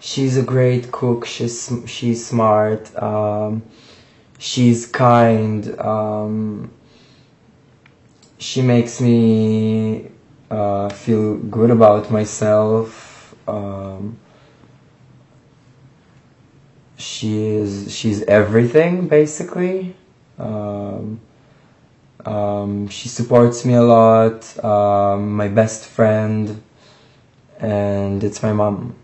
she's a great cook. She's she's smart. Um, she's kind. Um, she makes me uh, feel good about myself. Um, she is she's everything basically. Um, um, she supports me a lot. Um, my best friend, and it's my mom.